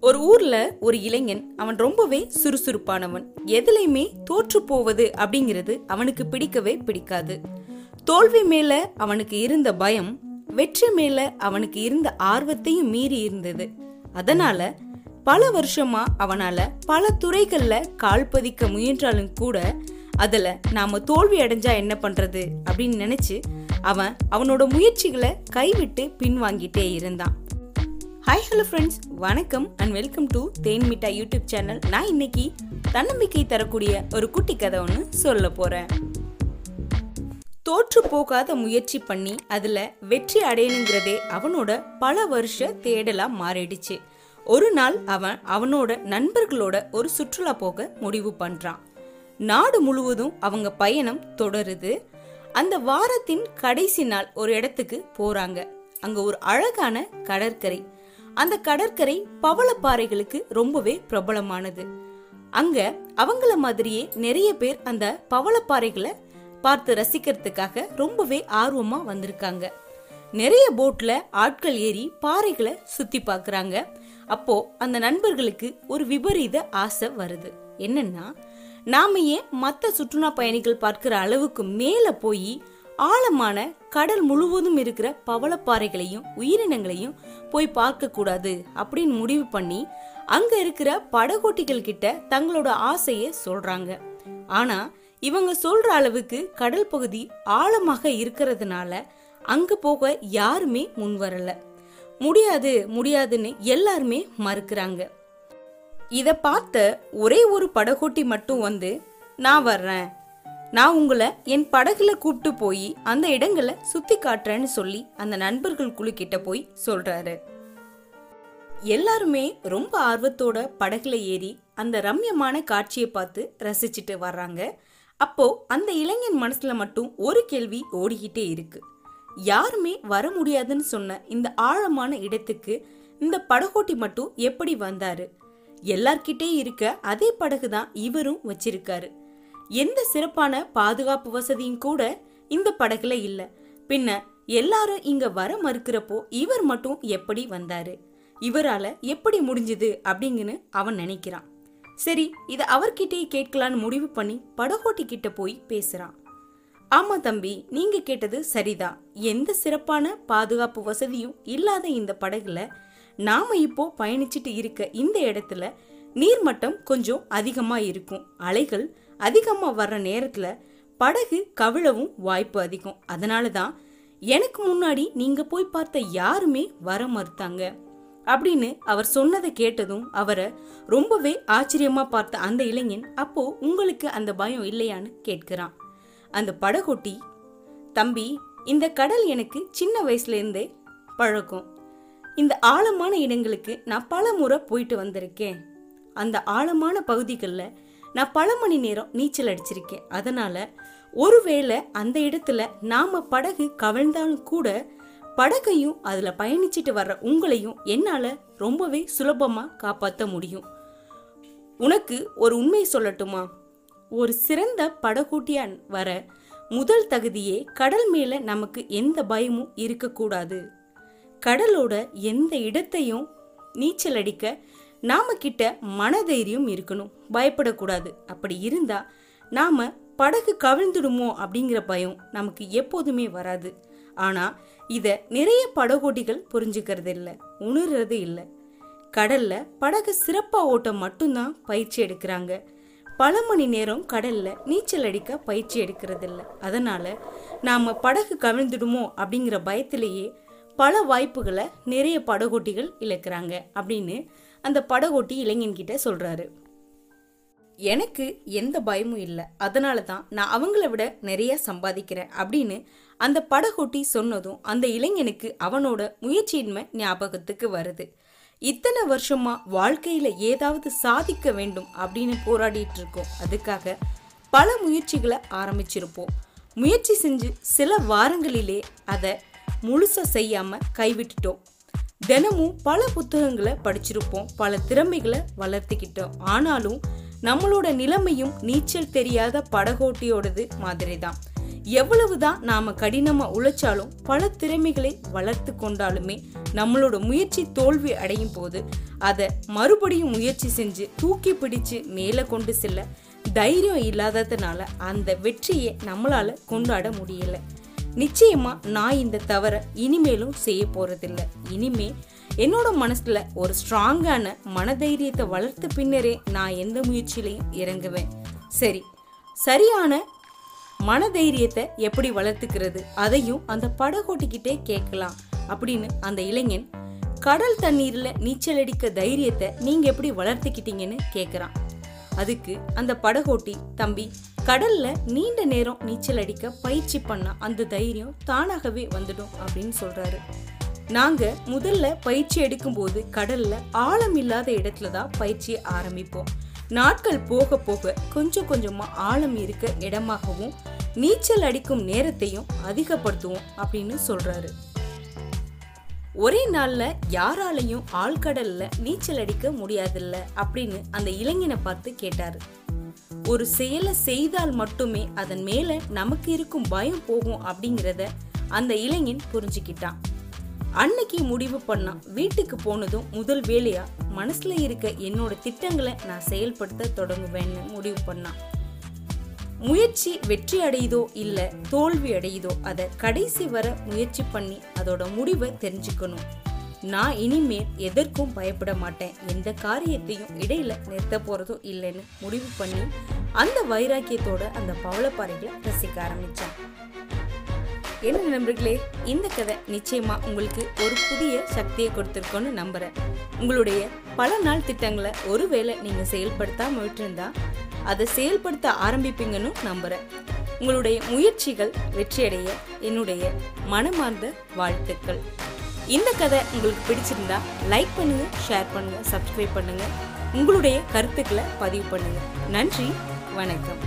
ஒரு ஊர்ல ஒரு இளைஞன் அவன் ரொம்பவே சுறுசுறுப்பானவன். எதுலையுமே தோற்று போவது அப்படிங்கிறது அவனுக்கு பிடிக்கவே பிடிக்காது. தோல்வி மேல அவனுக்கு இருந்த பயம் வெற்றி மேல அவனுக்கு இருந்த ஆர்வத்தையும் மீறி இருந்தது. அதனால பல வருஷமா அவனால பல துறைகள்ல கால் பதிக்க முயன்றாலும் கூட அதுல நாம தோல்வி அடைஞ்சா என்ன பண்றது அப்படின்னு நினைச்சு அவன் அவனோட முயற்சிகளை கைவிட்டு பின்வாங்கிட்டே இருந்தான். ஹாய் ஹலோ ஃப்ரெண்ட்ஸ் வணக்கம் and welcome to Thaen Mitta YouTube channel. நான் இன்னைக்கு தன்னம்பிக்கை தரக்கூடிய ஒரு குட்டி கதை ஒன்று சொல்ல போகிறேன் தோற்று போகாத முயற்சி பண்ணி அதில் வெற்றி அடையணுங்கிறதே அவனோட பல வருஷ தேடலாக மாறிடுச்சு. ஒரு நாள் அவன் அவனோட நண்பர்களோட ஒரு சுற்றுலா போக முடிவு பண்ணுறான் நாடு முழுவதும் அவங்க பயணம் தொடருது. அந்த வாரத்தின் கடைசி நாள் ஒரு இடத்துக்கு போகிறாங்க அங்கே ஒரு அழகான கடற்கரை அந்த கடற்கரை பவளப்பாறைகளுக்கு ரொம்பவே பிரபலமானது. அங்க அவங்கள மாதிரியே நிறைய பேர் அந்த பவளப்பாறைகளை பார்த்து ரசிக்கிறதுக்காக ரொம்பவே ஆர்வமா வந்திருக்காங்க. நிறைய போட்ல ஆட்கள் ஏறி பாறைகளை சுத்தி பாக்குறாங்க. அப்போ அந்த நண்பர்களுக்கு ஒரு விபரீத ஆசை வருது. என்னன்னா நாம ஏன் மற்ற சுற்றுலா பயணிகள் பார்க்கிற அளவுக்கு மேல போய் ஆழமான கடல் முழுவதும் இருக்கிற பவளப்பாறைகளையும் உயிரினங்களையும் போய் பார்க்க கூடாது அப்படின்னு முடிவு பண்ணி அங்க இருக்கிற படகோட்டிகள் கிட்ட தங்களோட ஆசைய சொல்றாங்க. ஆனா இவங்க சொல்ற அளவுக்கு கடல் பகுதி ஆழமாக இருக்கிறதுனால அங்க போக யாருமே முன் வரல. முடியாது முடியாதுன்னு எல்லாருமே மறுக்கிறாங்க. இத பார்த்த ஒரே ஒரு படகோட்டி மட்டும் வந்து நான் வர்றேன் நான் உங்களை என் படகுல கூப்பிட்டு போய் அந்த இடங்களை சுத்தி காட்டுறேன்னு சொல்லி அந்த நண்பர்கள் குழு கிட்ட போய் சொல்றாரு. எல்லாருமே ரொம்ப ஆர்வத்தோட படகுல ஏறி அந்த ரம்யமான காட்சியை பார்த்து ரசிச்சுட்டு வர்றாங்க. அப்போ அந்த இளைஞன் மனசுல மட்டும் ஒரு கேள்வி ஓடிக்கிட்டே இருக்கு. யாருமே வர முடியாதுன்னு சொன்ன இந்த ஆழமான இடத்துக்கு இந்த படகோட்டி மட்டும் எப்படி வந்தாரு? எல்லார்கிட்டே இருக்க அதே படகு தான் இவரும் வச்சிருக்காரு. எந்த சிறப்பான பாதுகாப்பு வசதியும் கூட இந்த படகுல இல்ல. பின்ன எல்லாரும் இங்க வர மறுக்கிறப்போ இவர் மட்டும் எப்படி வந்தாரு? இவரால எப்படி முடிஞ்சது அப்படிங்கன்னு அவன் நினைக்கிறான். சரி இத அவர்கிட்டயே கேட்கலான்னு முடிவு பண்ணி படகோட்டி கிட்ட போய் பேசுறான். ஆமா தம்பி நீங்க கேட்டது சரிதான் எந்த சிறப்பான பாதுகாப்பு வசதியும் இல்லாத இந்த படகுல நாம இப்போ பயணிச்சுட்டு இருக்க இந்த இடத்துல நீர்மட்டம் கொஞ்சம் அதிகமா இருக்கும். அலைகள் அதிகமாக வர்ற நேரத்தில் படகு கவிழவும் வாய்ப்பு அதிகம். அதனால தான் எனக்கு முன்னாடி நீங்கள் போய் பார்த்த யாருமே வர மறுத்தாங்க. அப்படின்னு அவர் சொன்னதை கேட்டதும் அவரை ரொம்பவே ஆச்சரியமாக பார்த்த அந்த இளைஞன் அப்போ உங்களுக்கு அந்த பயம் இல்லையான்னு கேட்கிறான். அந்த படகொட்டி தம்பி இந்த கடல் எனக்கு சின்ன வயசுலேருந்தே பழக்கம். இந்த ஆழமான இடங்களுக்கு நான் பல முறை போயிட்டு வந்திருக்கேன். அந்த ஆழமான பகுதிகளில் நான் பல மணி நேரம் நீச்சல் அடிச்சிருக்கேன். அதனால் ஒருவேளை அந்த இடத்துல நாம் படகு கவிழ்ந்தாலும் கூட படகையும் அதில் பயணிச்சிட்டு வர்ற உங்களையும் என்னால் ரொம்பவே சுலபமாக காப்பாற்ற முடியும். உனக்கு ஒரு உண்மை சொல்லட்டுமா? ஒரு சிறந்த படகோட்டியா வர முதல் தகுதியே கடல் மேலே நமக்கு எந்த பயமும் இருக்கக்கூடாது. கடலோட எந்த இடத்தையும் நீச்சல் அடிக்க நாம கிட்ட மனதைரியம் இருக்கணும். பயப்படக்கூடாது. அப்படி இருந்தா நாம படகு கவிழ்ந்துடுமோ அப்படிங்கிற பயம் நமக்கு எப்போதுமே வராது. ஆனா இத நிறைய படகோட்டிகள் புரிஞ்சுக்கிறது இல்லை உணர்றது இல்லை. கடல்ல படகு சிறப்பா ஓட்ட மட்டும்தான் பயிற்சி எடுக்கிறாங்க. பல மணி நேரம் கடல்ல நீச்சல் அடிக்க பயிற்சி எடுக்கிறது இல்லை அதனால நாம படகு கவிழ்ந்துடுமோ அப்படிங்கிற பயத்திலேயே பல வாய்ப்புகளை நிறைய படகோட்டிகள் இழக்கிறாங்க அப்படின்னு அந்த படகோட்டி இளைஞன்கிட்ட சொல்றாரு. எனக்கு எந்த பயமும் இல்லை. அதனால தான் நான் அவங்கள விட நிறைய சம்பாதிக்கிறேன் அப்படின்னு அந்த படகோட்டி சொன்னதும் அந்த இளைஞனுக்கு அவனோட முயற்சியின்மை ஞாபகத்துக்கு வருது. இத்தனை வருஷமா வாழ்க்கையில ஏதாவது சாதிக்க வேண்டும் அப்படின்னு போராடிட்டு இருக்கோம். அதுக்காக பல முயற்சிகளை ஆரம்பிச்சிருப்போம். முயற்சி செஞ்சு சில வாரங்களிலே அதை முழுசா செய்யாம கைவிட்டுட்டோம். தினமும் பல புத்தகங்களை படிச்சிருப்போம் பல திறமைகளை வளர்த்துக்கிட்டோம். ஆனாலும் நம்மளோட நிலைமையும் நீச்சல் தெரியாத படகோட்டியோடது மாதிரி தான் எவ்வளவுதான் நாம கடினமா உழைச்சாலும் பல திறமைகளை வளர்த்து கொண்டாலுமே நம்மளோட முயற்சி தோல்வி அடையும் போது அதை மறுபடியும் முயற்சி செஞ்சு தூக்கி பிடிச்சு மேலே கொண்டு செல்ல தைரியம் இல்லாததுனால அந்த வெற்றியை நம்மளால கொண்டாட முடியலை. நிச்சயமா நான் இந்த தவறை இனிமேலும் செய்ய போறதில்லை. இனிமே என்னோட மனசுல ஒரு ஸ்ட்ராங்கான மனதைரியத்தை வளர்த்த பின்னரே நான் எந்த முயற்சியிலையும் இறங்குவேன். சரி சரியான மனதைரியத்தை எப்படி வளர்த்துக்கிறது? அதையும் அந்த படகோட்டிக்கிட்டே கேட்கலாம். அப்படின்னு அந்த இளைஞன் கடல் தண்ணீர்ல நீச்சல் அடிக்க தைரியத்தை நீங்க எப்படி வளர்த்துக்கிட்டீங்கன்னு கேட்குறான் அதுக்கு அந்த படகோட்டி தம்பி கடல்ல நீண்ட நேரம் நீச்சல் அடிக்க பயிற்சி பண்ண அந்த தைரியம் தானாகவே வந்துடும் அப்படின்னு சொல்றாரு. நாங்க முதல்ல பயிற்சி எடுக்கும்போது கடல்ல ஆழம் இல்லாத இடத்துல தான் பயிற்சியை ஆரம்பிப்போம். நாட்கள் போக போக கொஞ்சம் கொஞ்சமா ஆழம் இருக்க இடமாகவும் நீச்சல் அடிக்கும் நேரத்தையும் அதிகப்படுத்துவோம் அப்படின்னு சொல்றாரு. ஒரே நாள்ல யாராலையும் ஆழ்கடல்ல நீச்சல் அடிக்க முடியாதுல்ல அப்படின்னு அந்த இளைஞனை பார்த்து கேட்டாரு. ஒரு செயலை செய்தால் மட்டுமே அதன் மேல நமக்கு இருக்கும் பயம் போகும் அப்படிங்கிறத அந்த இளைஞன் புரிஞ்சுக்கிட்டான். அன்னைக்கு முடிவு பண்ணான். வீட்டுக்கு போனதும் முதல் வேலையா மனசுல இருக்க என்னோட திட்டங்களை நான் செயல்படுத்த தொடங்குவேன்னு முடிவு பண்ணான். முயற்சி வெற்றி அடையுதோ இல்ல தோல்வி அடையுதோ அதை கடைசி வர முயற்சி பண்ணி அதோட முடிவை தெரிஞ்சுக்கணும். நான் இனிமேல் எதற்கும் பயப்பட மாட்டேன். எந்த காரியத்தையும் இடையில நிறுத்த போறதும் இல்லைன்னு முடிவு பண்ணி அந்த வைராக்கியத்தோட அந்த பவளப்பாறைகளை ரசிக்க ஆரம்பித்தேன் என்ன நண்பர்களே இந்த கதை நிச்சயமா உங்களுக்கு ஒரு புதிய சக்தியை கொடுத்துருக்கோன்னு நம்புறேன். உங்களுடைய பல நாள் திட்டங்களை ஒருவேளை நீங்க செயல்படுத்தாம விட்டுருந்தா அதை செயல்படுத்த ஆரம்பிப்பீங்கன்னு நம்புறேன். உங்களுடைய முயற்சிகள் வெற்றியடைய என்னுடைய மனமார்ந்த வாழ்த்துக்கள். இந்த கதை உங்களுக்கு பிடிச்சிருந்தா லைக் பண்ணுங்க ஷேர் பண்ணுங்க சப்ஸ்கிரைப் பண்ணுங்க. உங்களுடைய கருத்துக்களை பதிவு பண்ணுங்க. நன்றி வணக்கம்.